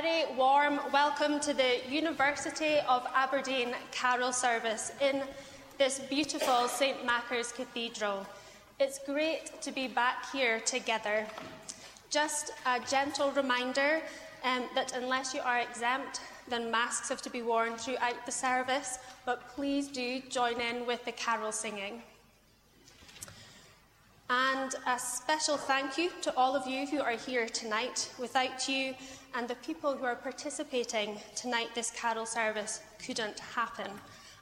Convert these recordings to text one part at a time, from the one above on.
Very warm welcome to the University of Aberdeen Carol service in this beautiful St Machar's Cathedral. It's great to be back here together. Just a gentle reminder um, that unless you are exempt, then masks have to be worn throughout the service, but please do join in with the carol singing. And a special thank you to all of you who are here tonight. Without you and the people who are participating tonight, this carol service couldn't happen.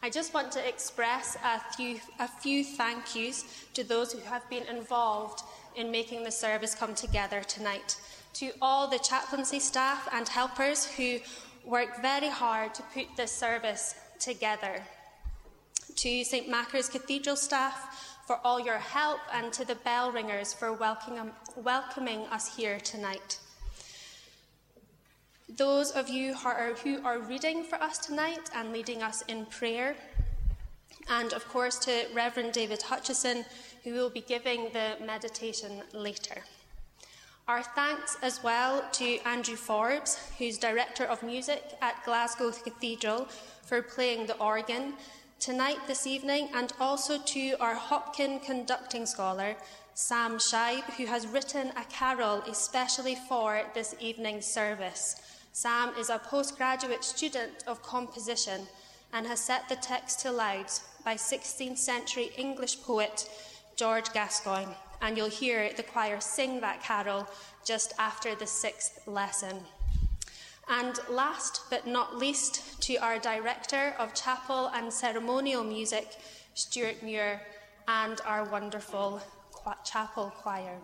I just want to express a few, a few thank yous to those who have been involved in making the service come together tonight. To all the chaplaincy staff and helpers who worked very hard to put this service together. To St Machar's Cathedral staff, for all your help and to the bell ringers for welcoming, welcoming us here tonight. Those of you who are, who are reading for us tonight and leading us in prayer, and of course to Reverend David Hutchison, who will be giving the meditation later. Our thanks as well to Andrew Forbes, who's Director of Music at Glasgow Cathedral, for playing the organ tonight, this evening, and also to our Hopkin conducting scholar, Sam Scheib, who has written a carol especially for this evening's service. Sam is a postgraduate student of composition and has set the text to louds by 16th century English poet George Gascoigne, and you'll hear the choir sing that carol just after the sixth lesson. And last but not least, to our Director of Chapel and Ceremonial Music, Stuart Muir, and our wonderful Chapel Choir.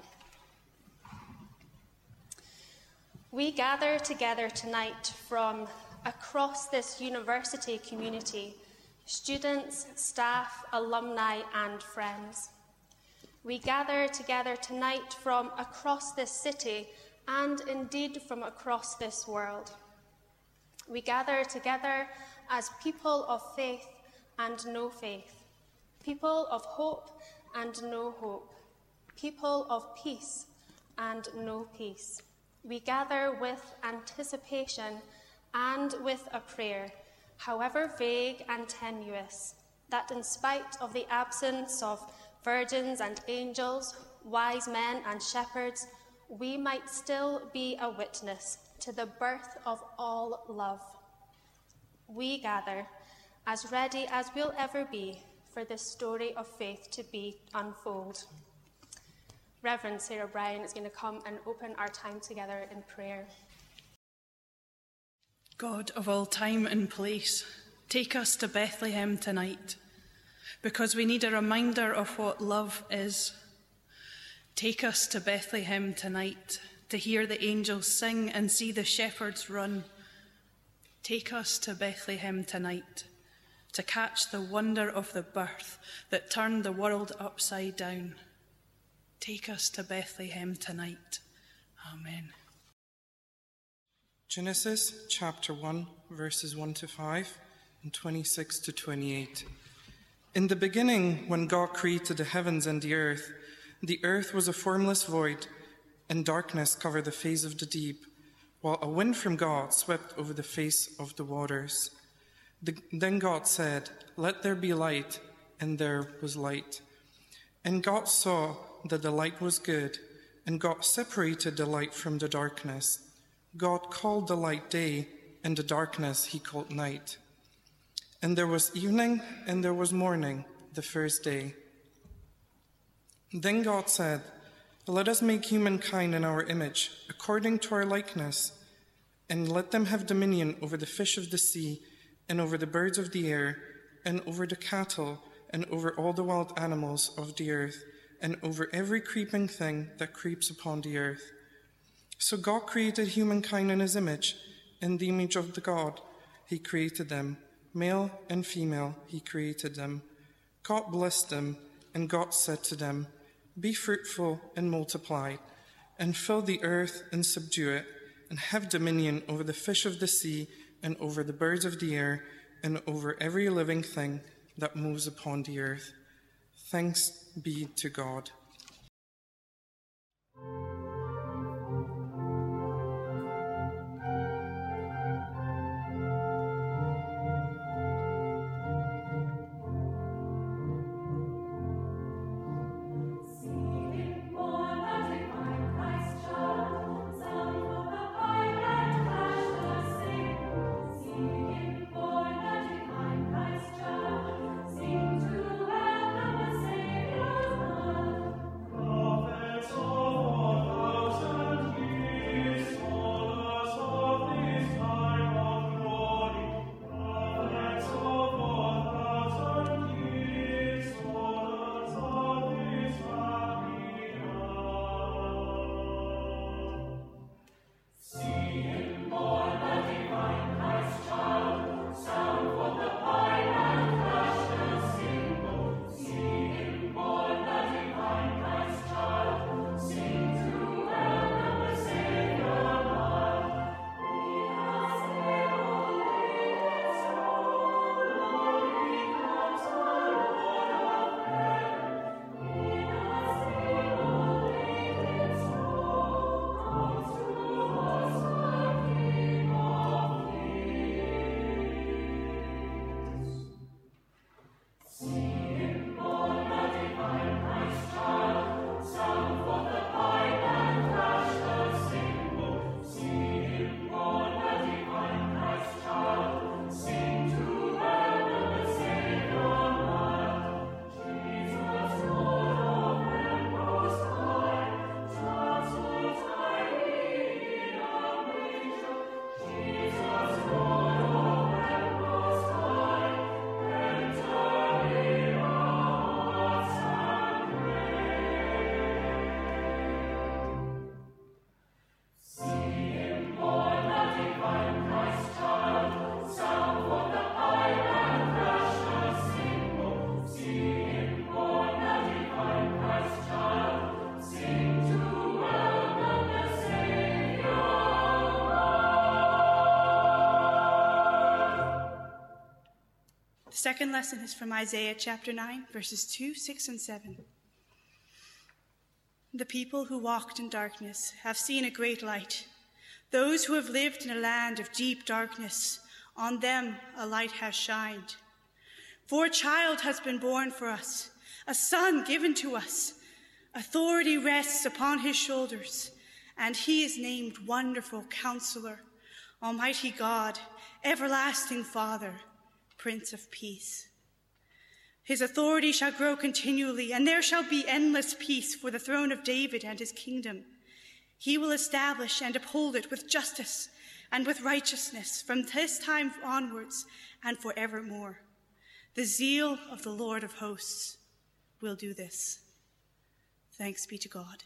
We gather together tonight from across this university community students, staff, alumni, and friends. We gather together tonight from across this city and indeed from across this world. We gather together as people of faith and no faith, people of hope and no hope, people of peace and no peace. We gather with anticipation and with a prayer, however vague and tenuous, that in spite of the absence of virgins and angels, wise men and shepherds, we might still be a witness to the birth of all love. We gather as ready as we'll ever be for this story of faith to be unfold. Reverend Sarah Bryan is going to come and open our time together in prayer. God of all time and place, take us to Bethlehem tonight because we need a reminder of what love is. Take us to Bethlehem tonight to hear the angels sing and see the shepherds run. Take us to Bethlehem tonight to catch the wonder of the birth that turned the world upside down. Take us to Bethlehem tonight. Amen. Genesis chapter 1, verses 1 to 5 and 26 to 28. In the beginning, when God created the heavens and the earth, the earth was a formless void, and darkness covered the face of the deep, while a wind from God swept over the face of the waters. The, then God said, Let there be light, and there was light. And God saw that the light was good, and God separated the light from the darkness. God called the light day, and the darkness he called night. And there was evening, and there was morning, the first day. Then God said, Let us make humankind in our image, according to our likeness, and let them have dominion over the fish of the sea, and over the birds of the air, and over the cattle, and over all the wild animals of the earth and over every creeping thing that creeps upon the earth. So God created humankind in his image. In the image of the God, he created them. Male and female, he created them. God blessed them, and God said to them, Be fruitful and multiply, and fill the earth and subdue it, and have dominion over the fish of the sea, and over the birds of the air, and over every living thing that moves upon the earth. Thanks be to God. Second lesson is from Isaiah chapter 9, verses 2, 6, and 7. The people who walked in darkness have seen a great light. Those who have lived in a land of deep darkness, on them a light has shined. For a child has been born for us, a son given to us. Authority rests upon his shoulders, and he is named Wonderful Counselor, Almighty God, Everlasting Father, Prince of Peace. His authority shall grow continually, and there shall be endless peace for the throne of David and his kingdom. He will establish and uphold it with justice and with righteousness from this time onwards and forevermore. The zeal of the Lord of hosts will do this. Thanks be to God.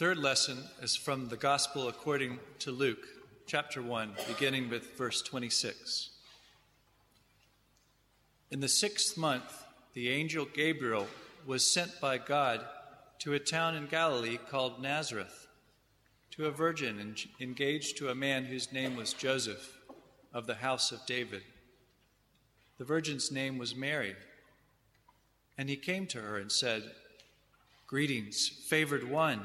Third lesson is from the Gospel according to Luke, chapter 1, beginning with verse 26. In the sixth month, the angel Gabriel was sent by God to a town in Galilee called Nazareth to a virgin engaged to a man whose name was Joseph of the house of David. The virgin's name was Mary. And he came to her and said, Greetings, favored one,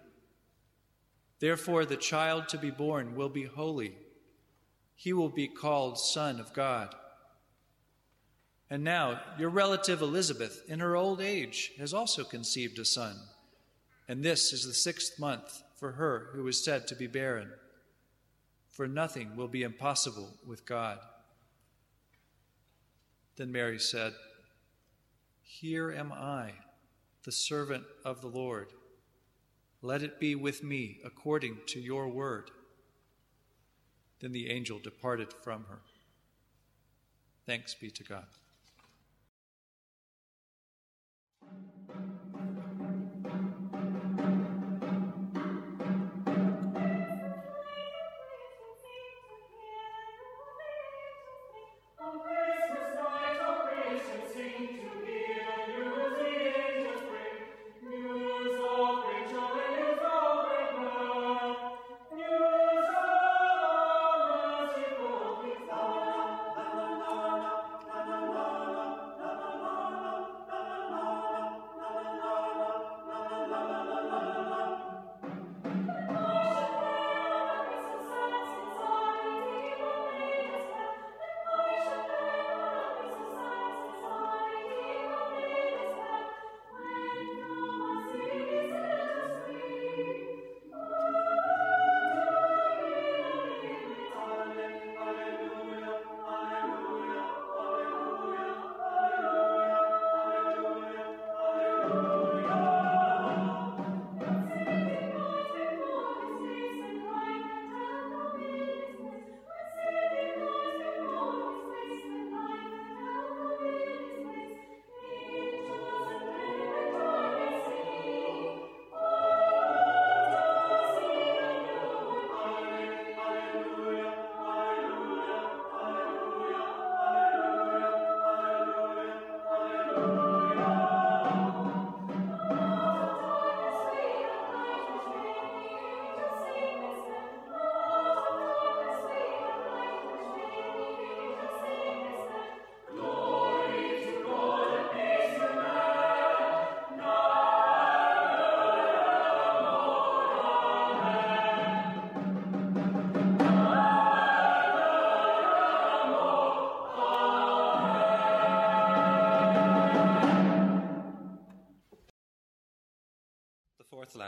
Therefore, the child to be born will be holy. He will be called Son of God. And now, your relative Elizabeth, in her old age, has also conceived a son. And this is the sixth month for her who is said to be barren for nothing will be impossible with God. Then Mary said, Here am I, the servant of the Lord. Let it be with me according to your word. Then the angel departed from her. Thanks be to God.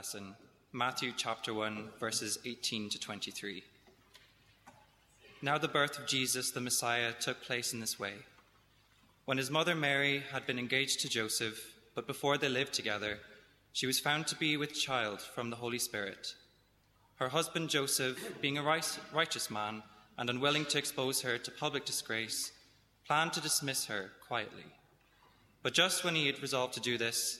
Lesson, Matthew chapter 1, verses 18 to 23. Now, the birth of Jesus, the Messiah, took place in this way. When his mother Mary had been engaged to Joseph, but before they lived together, she was found to be with child from the Holy Spirit. Her husband Joseph, being a righteous man and unwilling to expose her to public disgrace, planned to dismiss her quietly. But just when he had resolved to do this,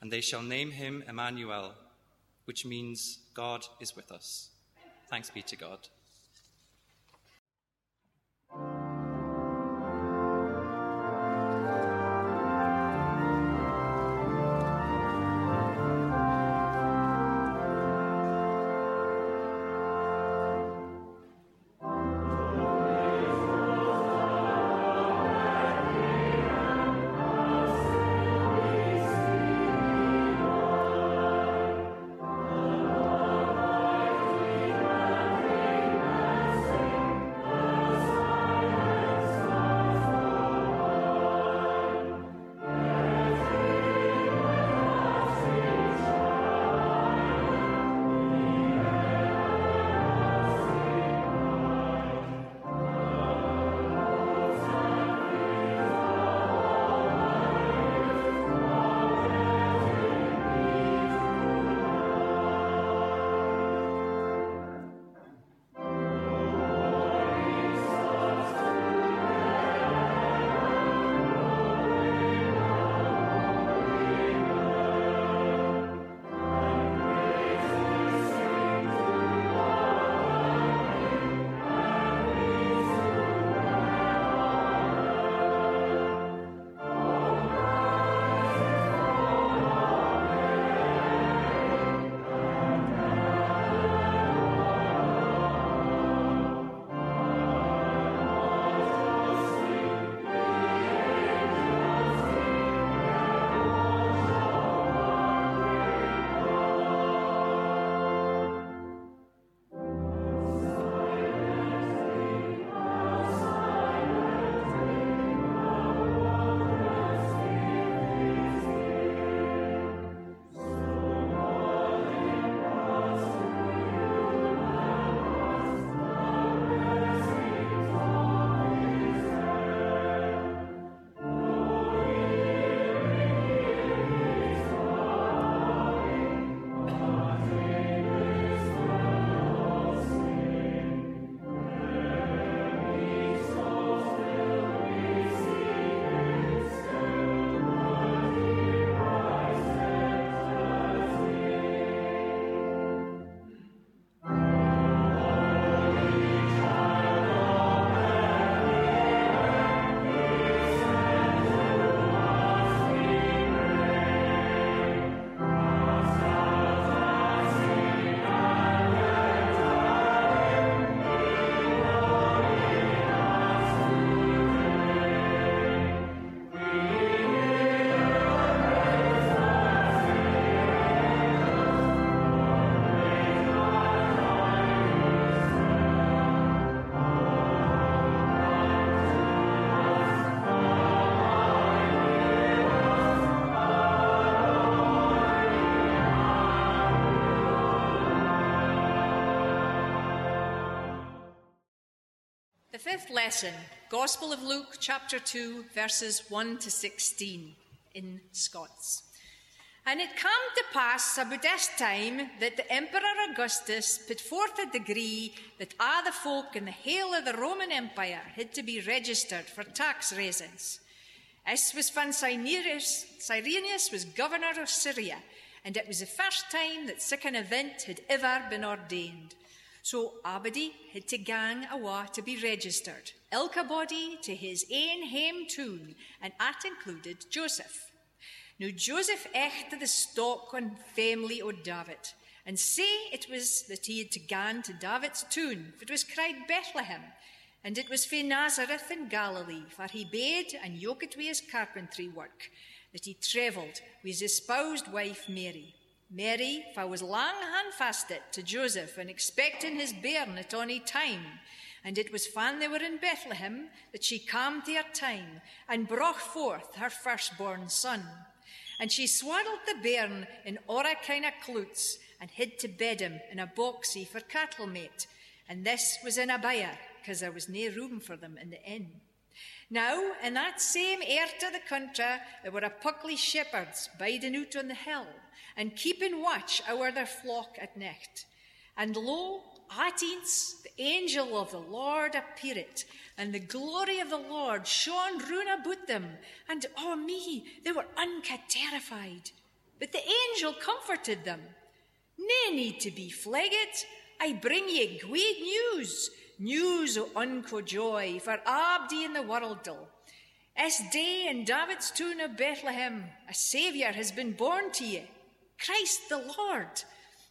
and they shall name him Emmanuel, which means God is with us. Thanks be to God. Lesson, Gospel of Luke, chapter 2, verses 1 to 16, in Scots. And it came to pass about this time that the Emperor Augustus put forth a decree that all the folk in the whole of the Roman Empire had to be registered for tax raisins. This was when Cyrenius, Cyrenius was governor of Syria, and it was the first time that such an event had ever been ordained. So Abadi had to gang awa to be registered, ilka body to his ain hame tune, and that included Joseph. Now Joseph echt the stock family o' David, and say it was that he had to gang to David's tune, for it was cried Bethlehem, and it was fae Nazareth in Galilee, for he bade and yoked wi his carpentry work, that he travelled with his espoused wife Mary. Mary, for was long handfasted to Joseph and expecting his bairn at any time. And it was when they were in Bethlehem that she came to her time and brought forth her firstborn son. And she swaddled the bairn in ora kind of and hid to bed him in a boxy for cattle mate. And this was in a byre, because there was no room for them in the inn. Now, in that same air to the country, there were a puckly shepherds biding out on the hill and keeping watch o'er their flock at night. And lo, at the angel of the Lord appeared, and the glory of the Lord shone round about them, and oh me, they were unca terrified. But the angel comforted them. Nae need to be flagged, I bring ye great news, news o' unco joy for abdi in the world. Es day in David's town of Bethlehem, a Saviour has been born to ye, Christ the Lord.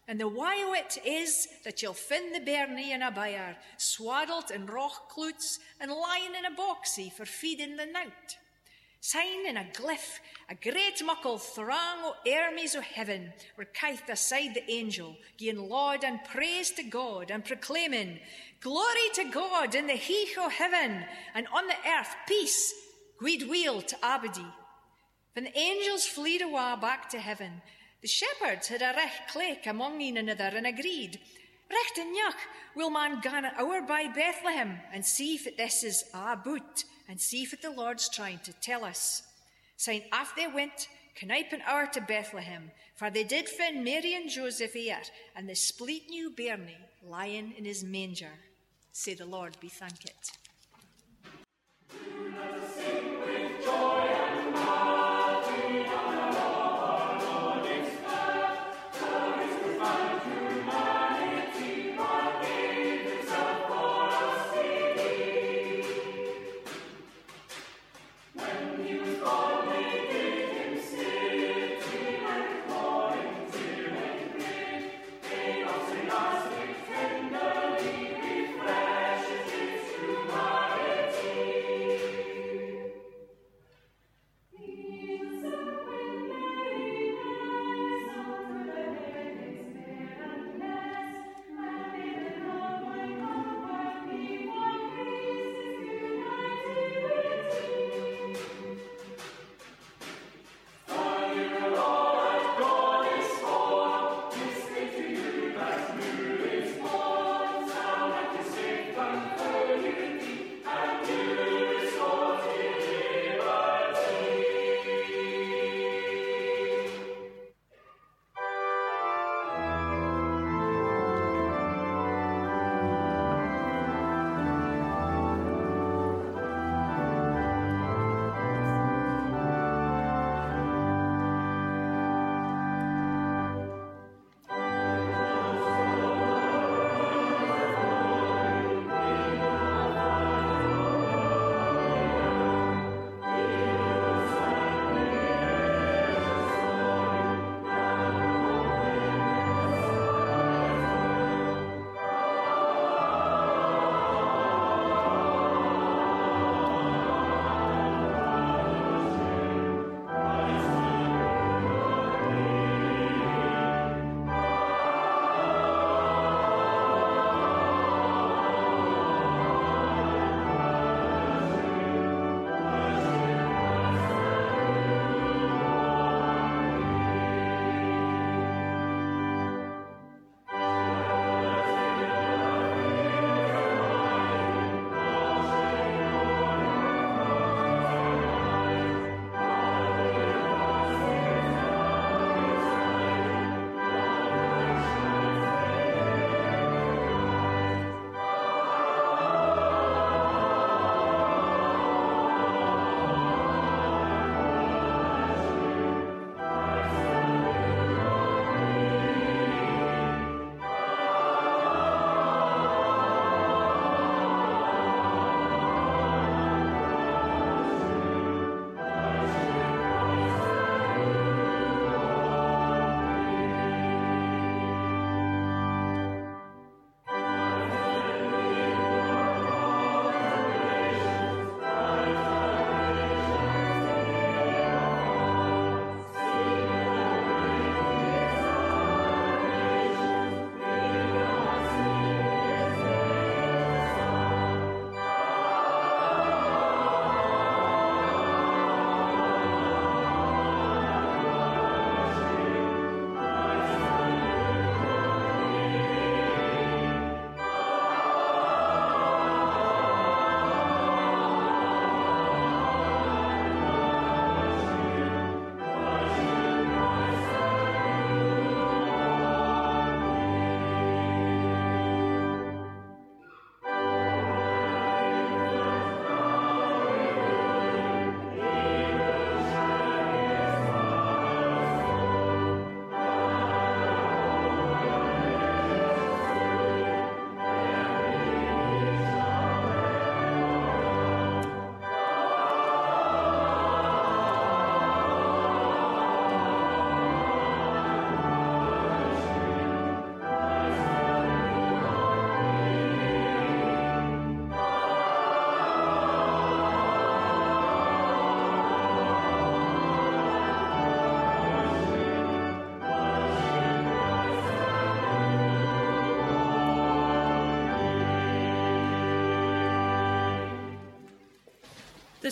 And the why o' it is that you'll find the bairnie in a byre, swaddled in roch cloots and lying in a boxy for feeding the night. Sign in a glyph, a great muckle throng o' armies o' heaven, were kith aside the angel, giving laud and praise to God, and proclaiming, Glory to God in the heath o' heaven, and on the earth peace, goodwill to Abadi. When the angels fleed awa back to heaven, the shepherds had a recht clake among een another and agreed, Recht and yuck, will man gan hour by Bethlehem and see if this is a boot and see if the Lord's trying to tell us. Saying, off they went, knipe an hour to Bethlehem, for they did find Mary and Joseph here, and the split new bairnie lying in his manger. Say the Lord be thanked. Thank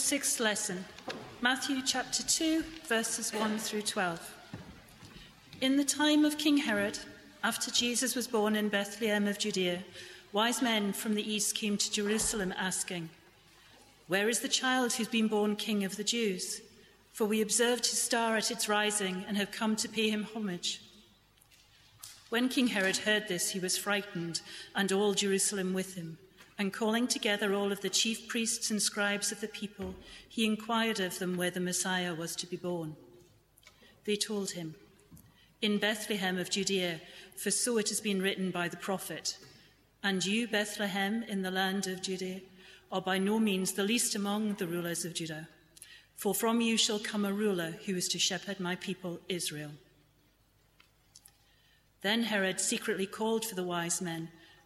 sixth lesson, Matthew chapter 2, verses 1 through 12. In the time of King Herod, after Jesus was born in Bethlehem of Judea, wise men from the east came to Jerusalem asking, Where is the child who's been born king of the Jews? For we observed his star at its rising and have come to pay him homage. When King Herod heard this, he was frightened, and all Jerusalem with him. And calling together all of the chief priests and scribes of the people, he inquired of them where the Messiah was to be born. They told him, In Bethlehem of Judea, for so it has been written by the prophet. And you, Bethlehem, in the land of Judea, are by no means the least among the rulers of Judah. For from you shall come a ruler who is to shepherd my people Israel. Then Herod secretly called for the wise men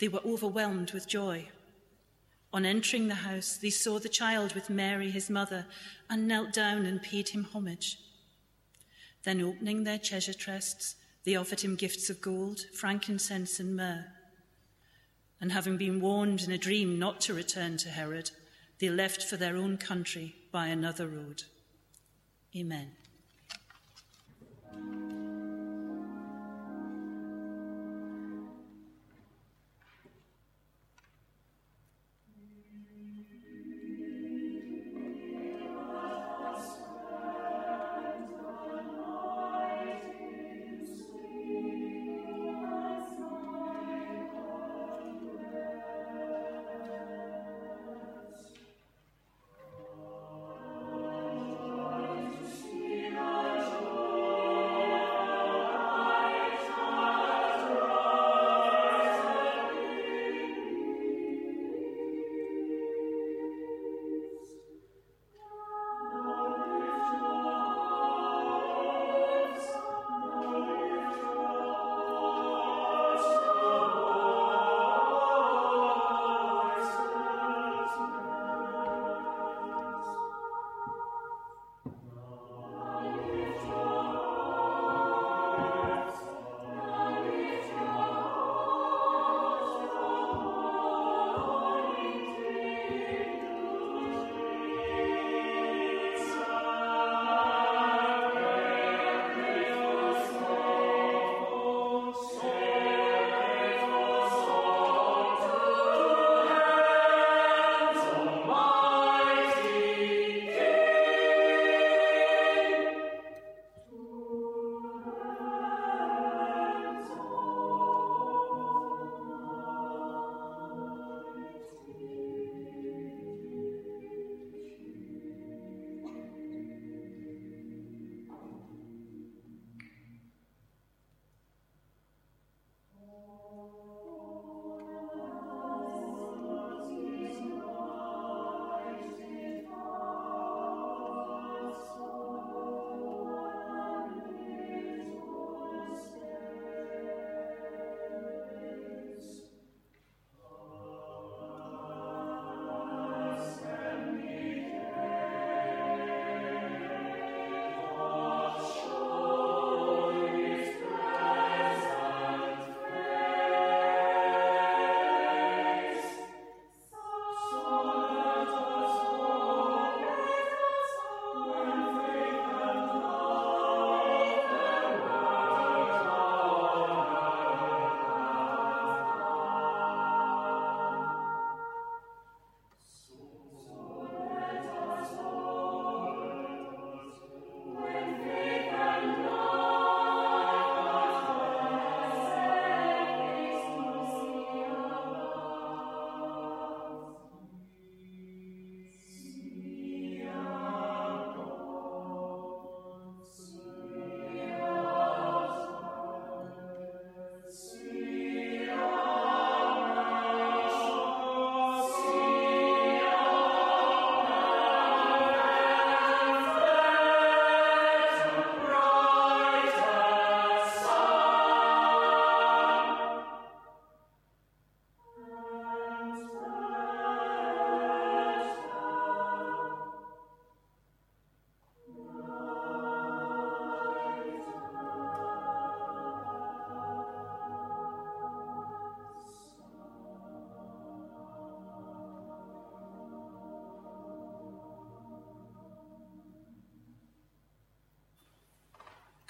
they were overwhelmed with joy. On entering the house, they saw the child with Mary, his mother, and knelt down and paid him homage. Then, opening their treasure chests, they offered him gifts of gold, frankincense, and myrrh. And having been warned in a dream not to return to Herod, they left for their own country by another road. Amen.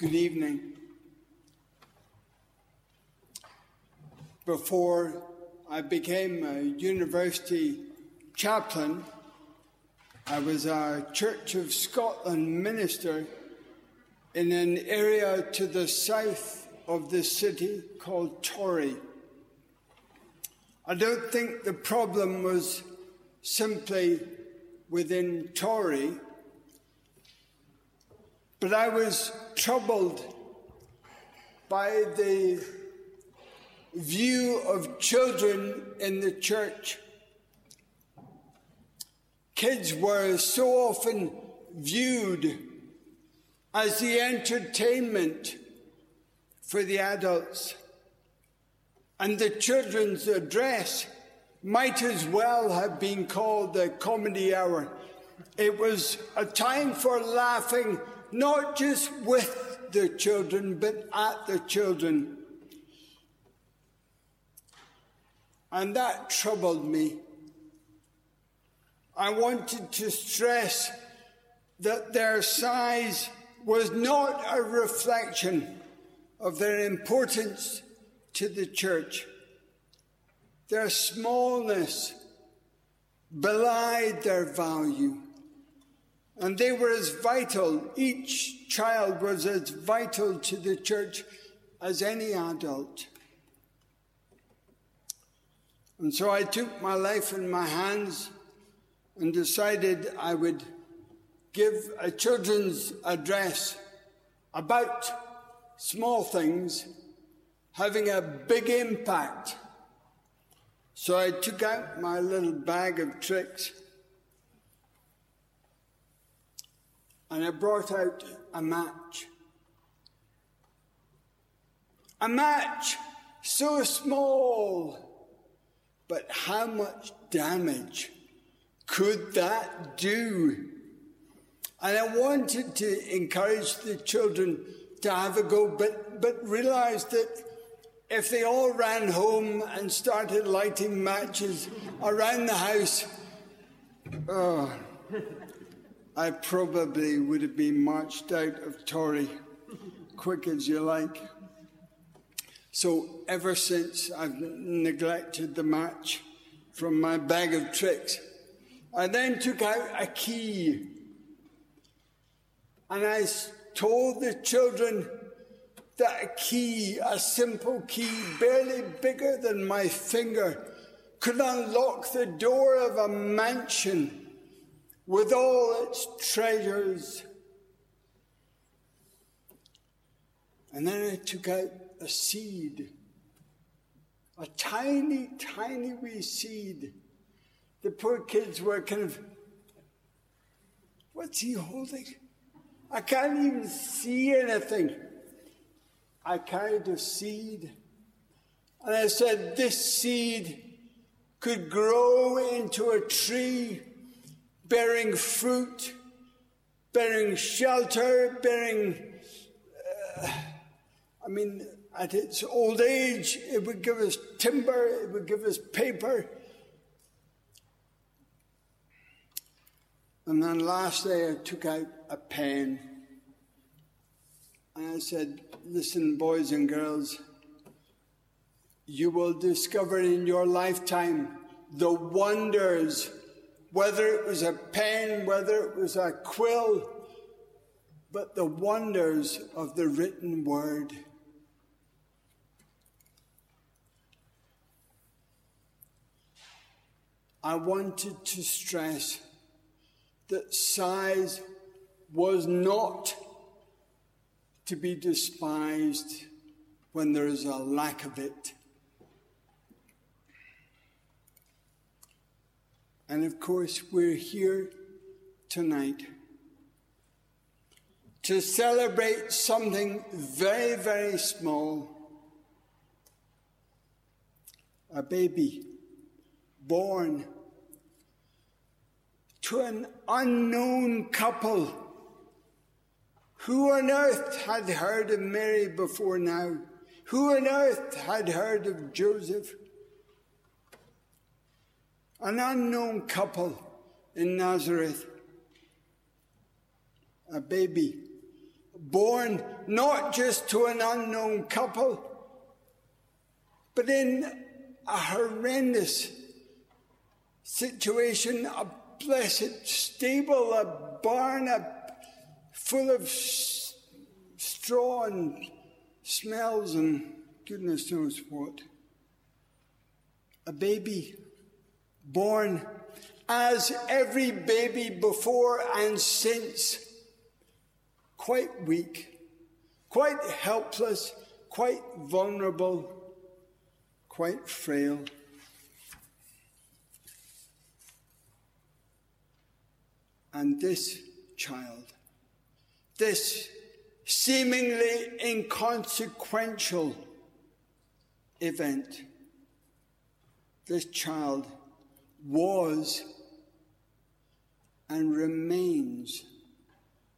Good evening. Before I became a university chaplain, I was a Church of Scotland minister in an area to the south of the city called Torry. I don't think the problem was simply within Torry, but I was troubled by the view of children in the church. Kids were so often viewed as the entertainment for the adults. And the children's address might as well have been called the comedy hour. It was a time for laughing, not just with the children, but at the children. And that troubled me. I wanted to stress that their size was not a reflection of their importance to the church. Their smallness belied their value. And they were as vital, each child was as vital to the church as any adult. And so I took my life in my hands and decided I would give a children's address about small things having a big impact. So I took out my little bag of tricks and I brought out a match. A match so small but how much damage could that do? And I wanted to encourage the children to have a go, but, but realized that if they all ran home and started lighting matches around the house, oh, I probably would have been marched out of Torry, quick as you like. So ever since I've neglected the match from my bag of tricks, I then took out a key and I told the children that a key, a simple key, barely bigger than my finger, could unlock the door of a mansion with all its treasures. And then I took out a seed, a tiny, tiny wee seed. The poor kids were kind of, what's he holding? I can't even see anything. I carried a seed and I said, This seed could grow into a tree bearing fruit, bearing shelter, bearing, uh, I mean, at its old age, it would give us timber, it would give us paper. And then last day, I took out a pen and I said, Listen, boys and girls, you will discover in your lifetime the wonders, whether it was a pen, whether it was a quill, but the wonders of the written word. I wanted to stress that size was not to be despised when there is a lack of it. And of course, we're here tonight to celebrate something very, very small a baby born to an unknown couple. Who on earth had heard of Mary before now? Who on earth had heard of Joseph? An unknown couple in Nazareth. A baby born not just to an unknown couple, but in a horrendous situation, a blessed stable, a barn a, full of s- straw and smells and goodness knows what. A baby born as every baby before and since, quite weak, quite helpless, quite vulnerable, quite frail. And this child, this seemingly inconsequential event, this child was and remains,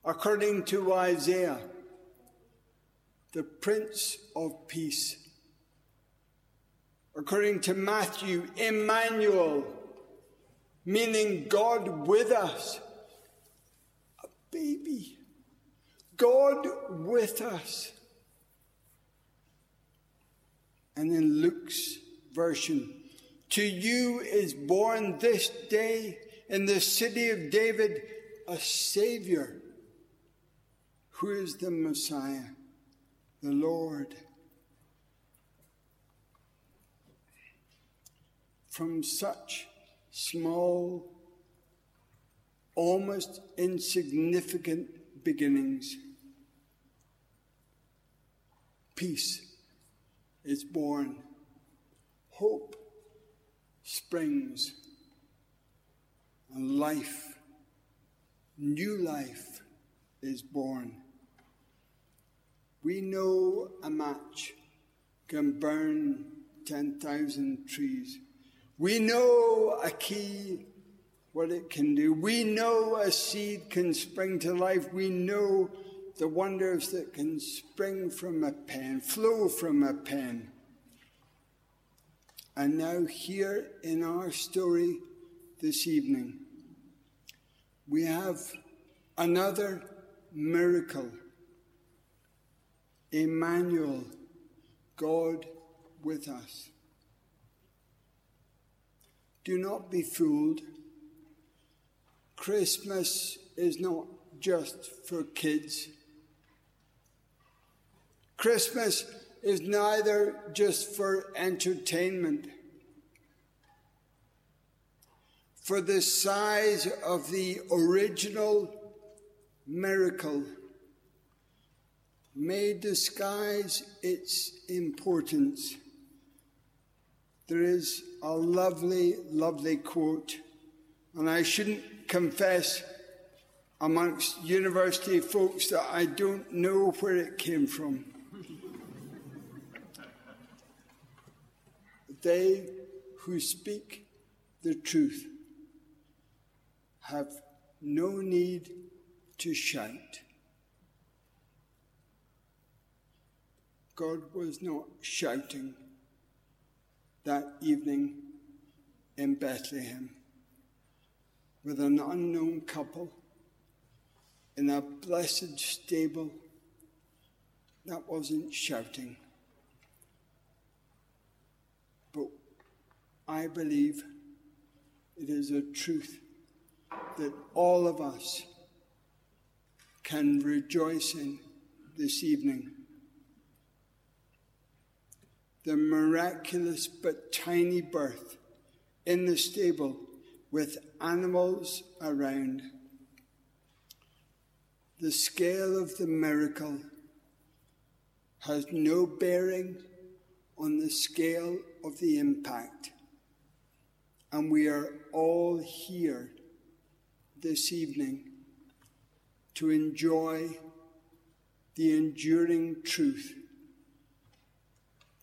according to Isaiah, the Prince of Peace. According to Matthew, Emmanuel, meaning God with us, a baby, God with us. And in Luke's version, to you is born this day in the city of David a Savior who is the Messiah, the Lord. From such small, almost insignificant beginnings, peace is born, hope springs, and life, new life, is born. We know a match can burn 10,000 trees. We know a key, what it can do. We know a seed can spring to life. We know the wonders that can spring from a pen, flow from a pen. And now, here in our story this evening, we have another miracle Emmanuel, God with us. Do not be fooled. Christmas is not just for kids. Christmas is neither just for entertainment. For the size of the original miracle may disguise its importance. There is a lovely, lovely quote, and I shouldn't confess amongst university folks that I don't know where it came from. They who speak the truth have no need to shout. God was not shouting that evening in Bethlehem with an unknown couple in a blessed stable. That wasn't shouting. But I believe it is a truth that all of us can rejoice in this evening. The miraculous but tiny birth in the stable with animals around. The scale of the miracle has no bearing on the scale of the impact. And we are all here this evening to enjoy the enduring truth.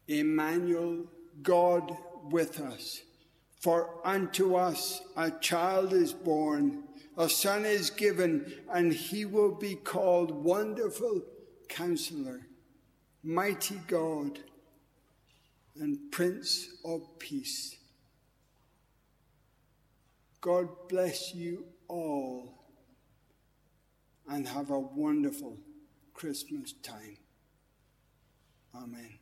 Emmanuel, God with us. For unto us a child is born, a son is given, and he will be called Wonderful Counselor, Mighty God, and Prince of Peace. God bless you all and have a wonderful Christmas time. Amen.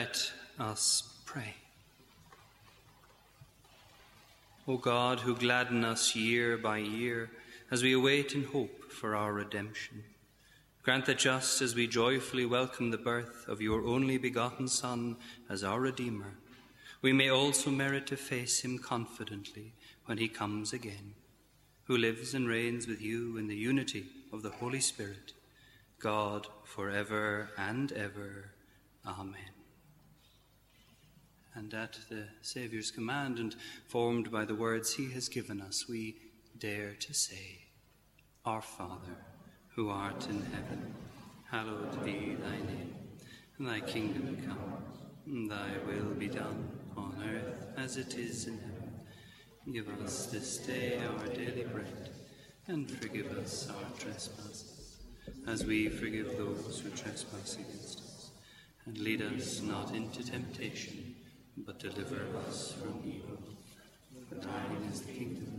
Let us pray. O God, who gladden us year by year as we await in hope for our redemption, grant that just as we joyfully welcome the birth of your only begotten Son as our Redeemer, we may also merit to face him confidently when he comes again, who lives and reigns with you in the unity of the Holy Spirit, God for ever and ever. Amen and at the Saviour's command, and formed by the words he has given us, we dare to say, Our Father, who art in heaven, hallowed be thy name. Thy kingdom come, thy will be done on earth as it is in heaven. Give us this day our daily bread, and forgive us our trespasses, as we forgive those who trespass against us. And lead us not into temptation but deliver us from evil. For thine is the kingdom,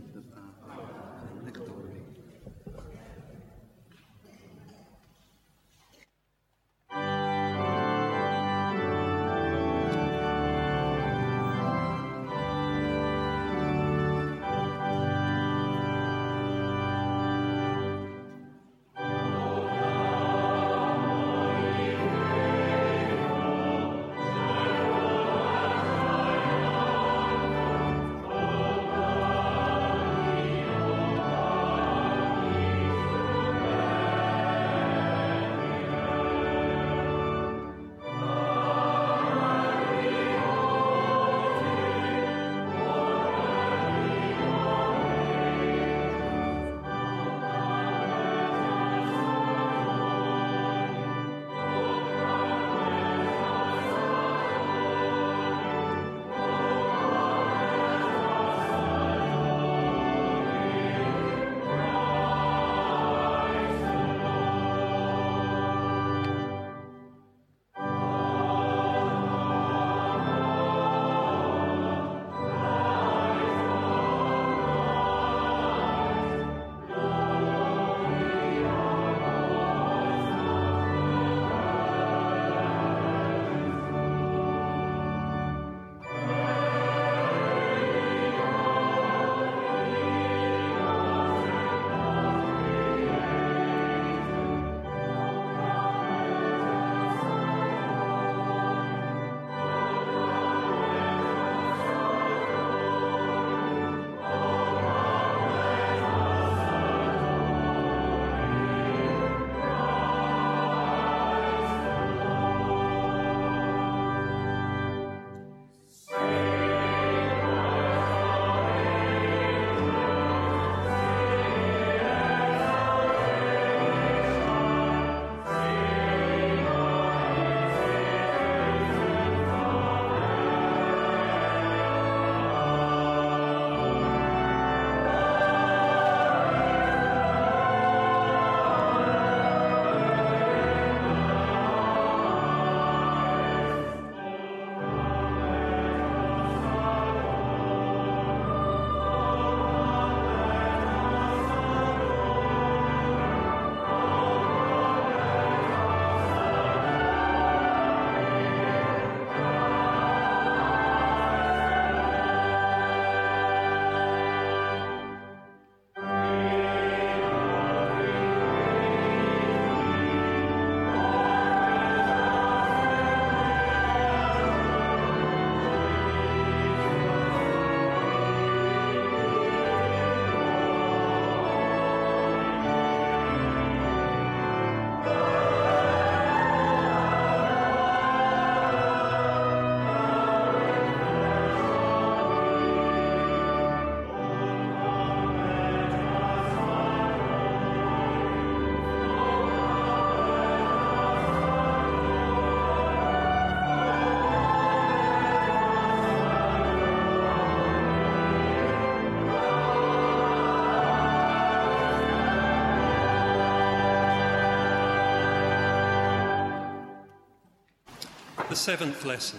The seventh lesson,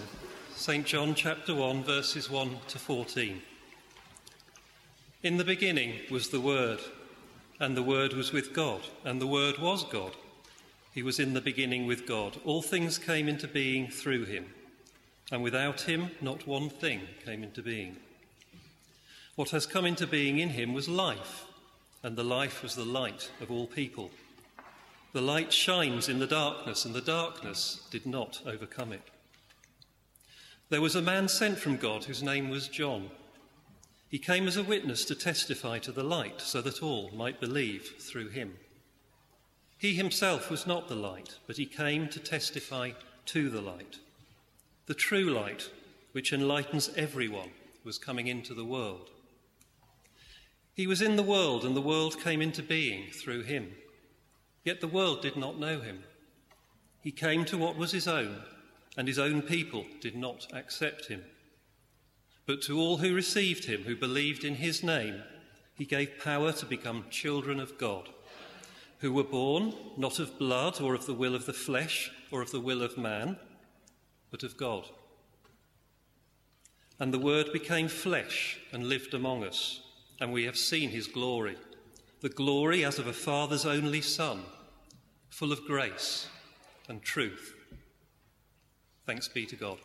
St. John chapter 1, verses 1 to 14. In the beginning was the Word, and the Word was with God, and the Word was God. He was in the beginning with God. All things came into being through him, and without him, not one thing came into being. What has come into being in him was life, and the life was the light of all people. The light shines in the darkness, and the darkness did not overcome it. There was a man sent from God whose name was John. He came as a witness to testify to the light, so that all might believe through him. He himself was not the light, but he came to testify to the light. The true light, which enlightens everyone, was coming into the world. He was in the world, and the world came into being through him. Yet the world did not know him. He came to what was his own, and his own people did not accept him. But to all who received him, who believed in his name, he gave power to become children of God, who were born not of blood or of the will of the flesh or of the will of man, but of God. And the Word became flesh and lived among us, and we have seen his glory the glory as of a Father's only Son, full of grace and truth. Thanks be to God.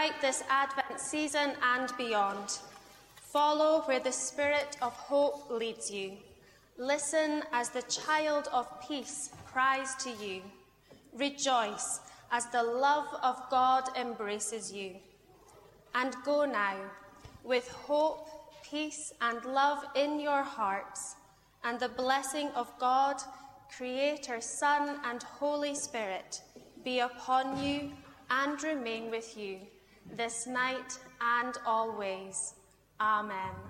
Throughout this Advent season and beyond, follow where the Spirit of hope leads you. Listen as the child of peace cries to you. Rejoice as the love of God embraces you. And go now with hope, peace, and love in your hearts, and the blessing of God, Creator, Son, and Holy Spirit be upon you and remain with you this night and always. Amen.